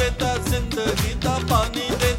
देता ज़िंदगी का पानी दे।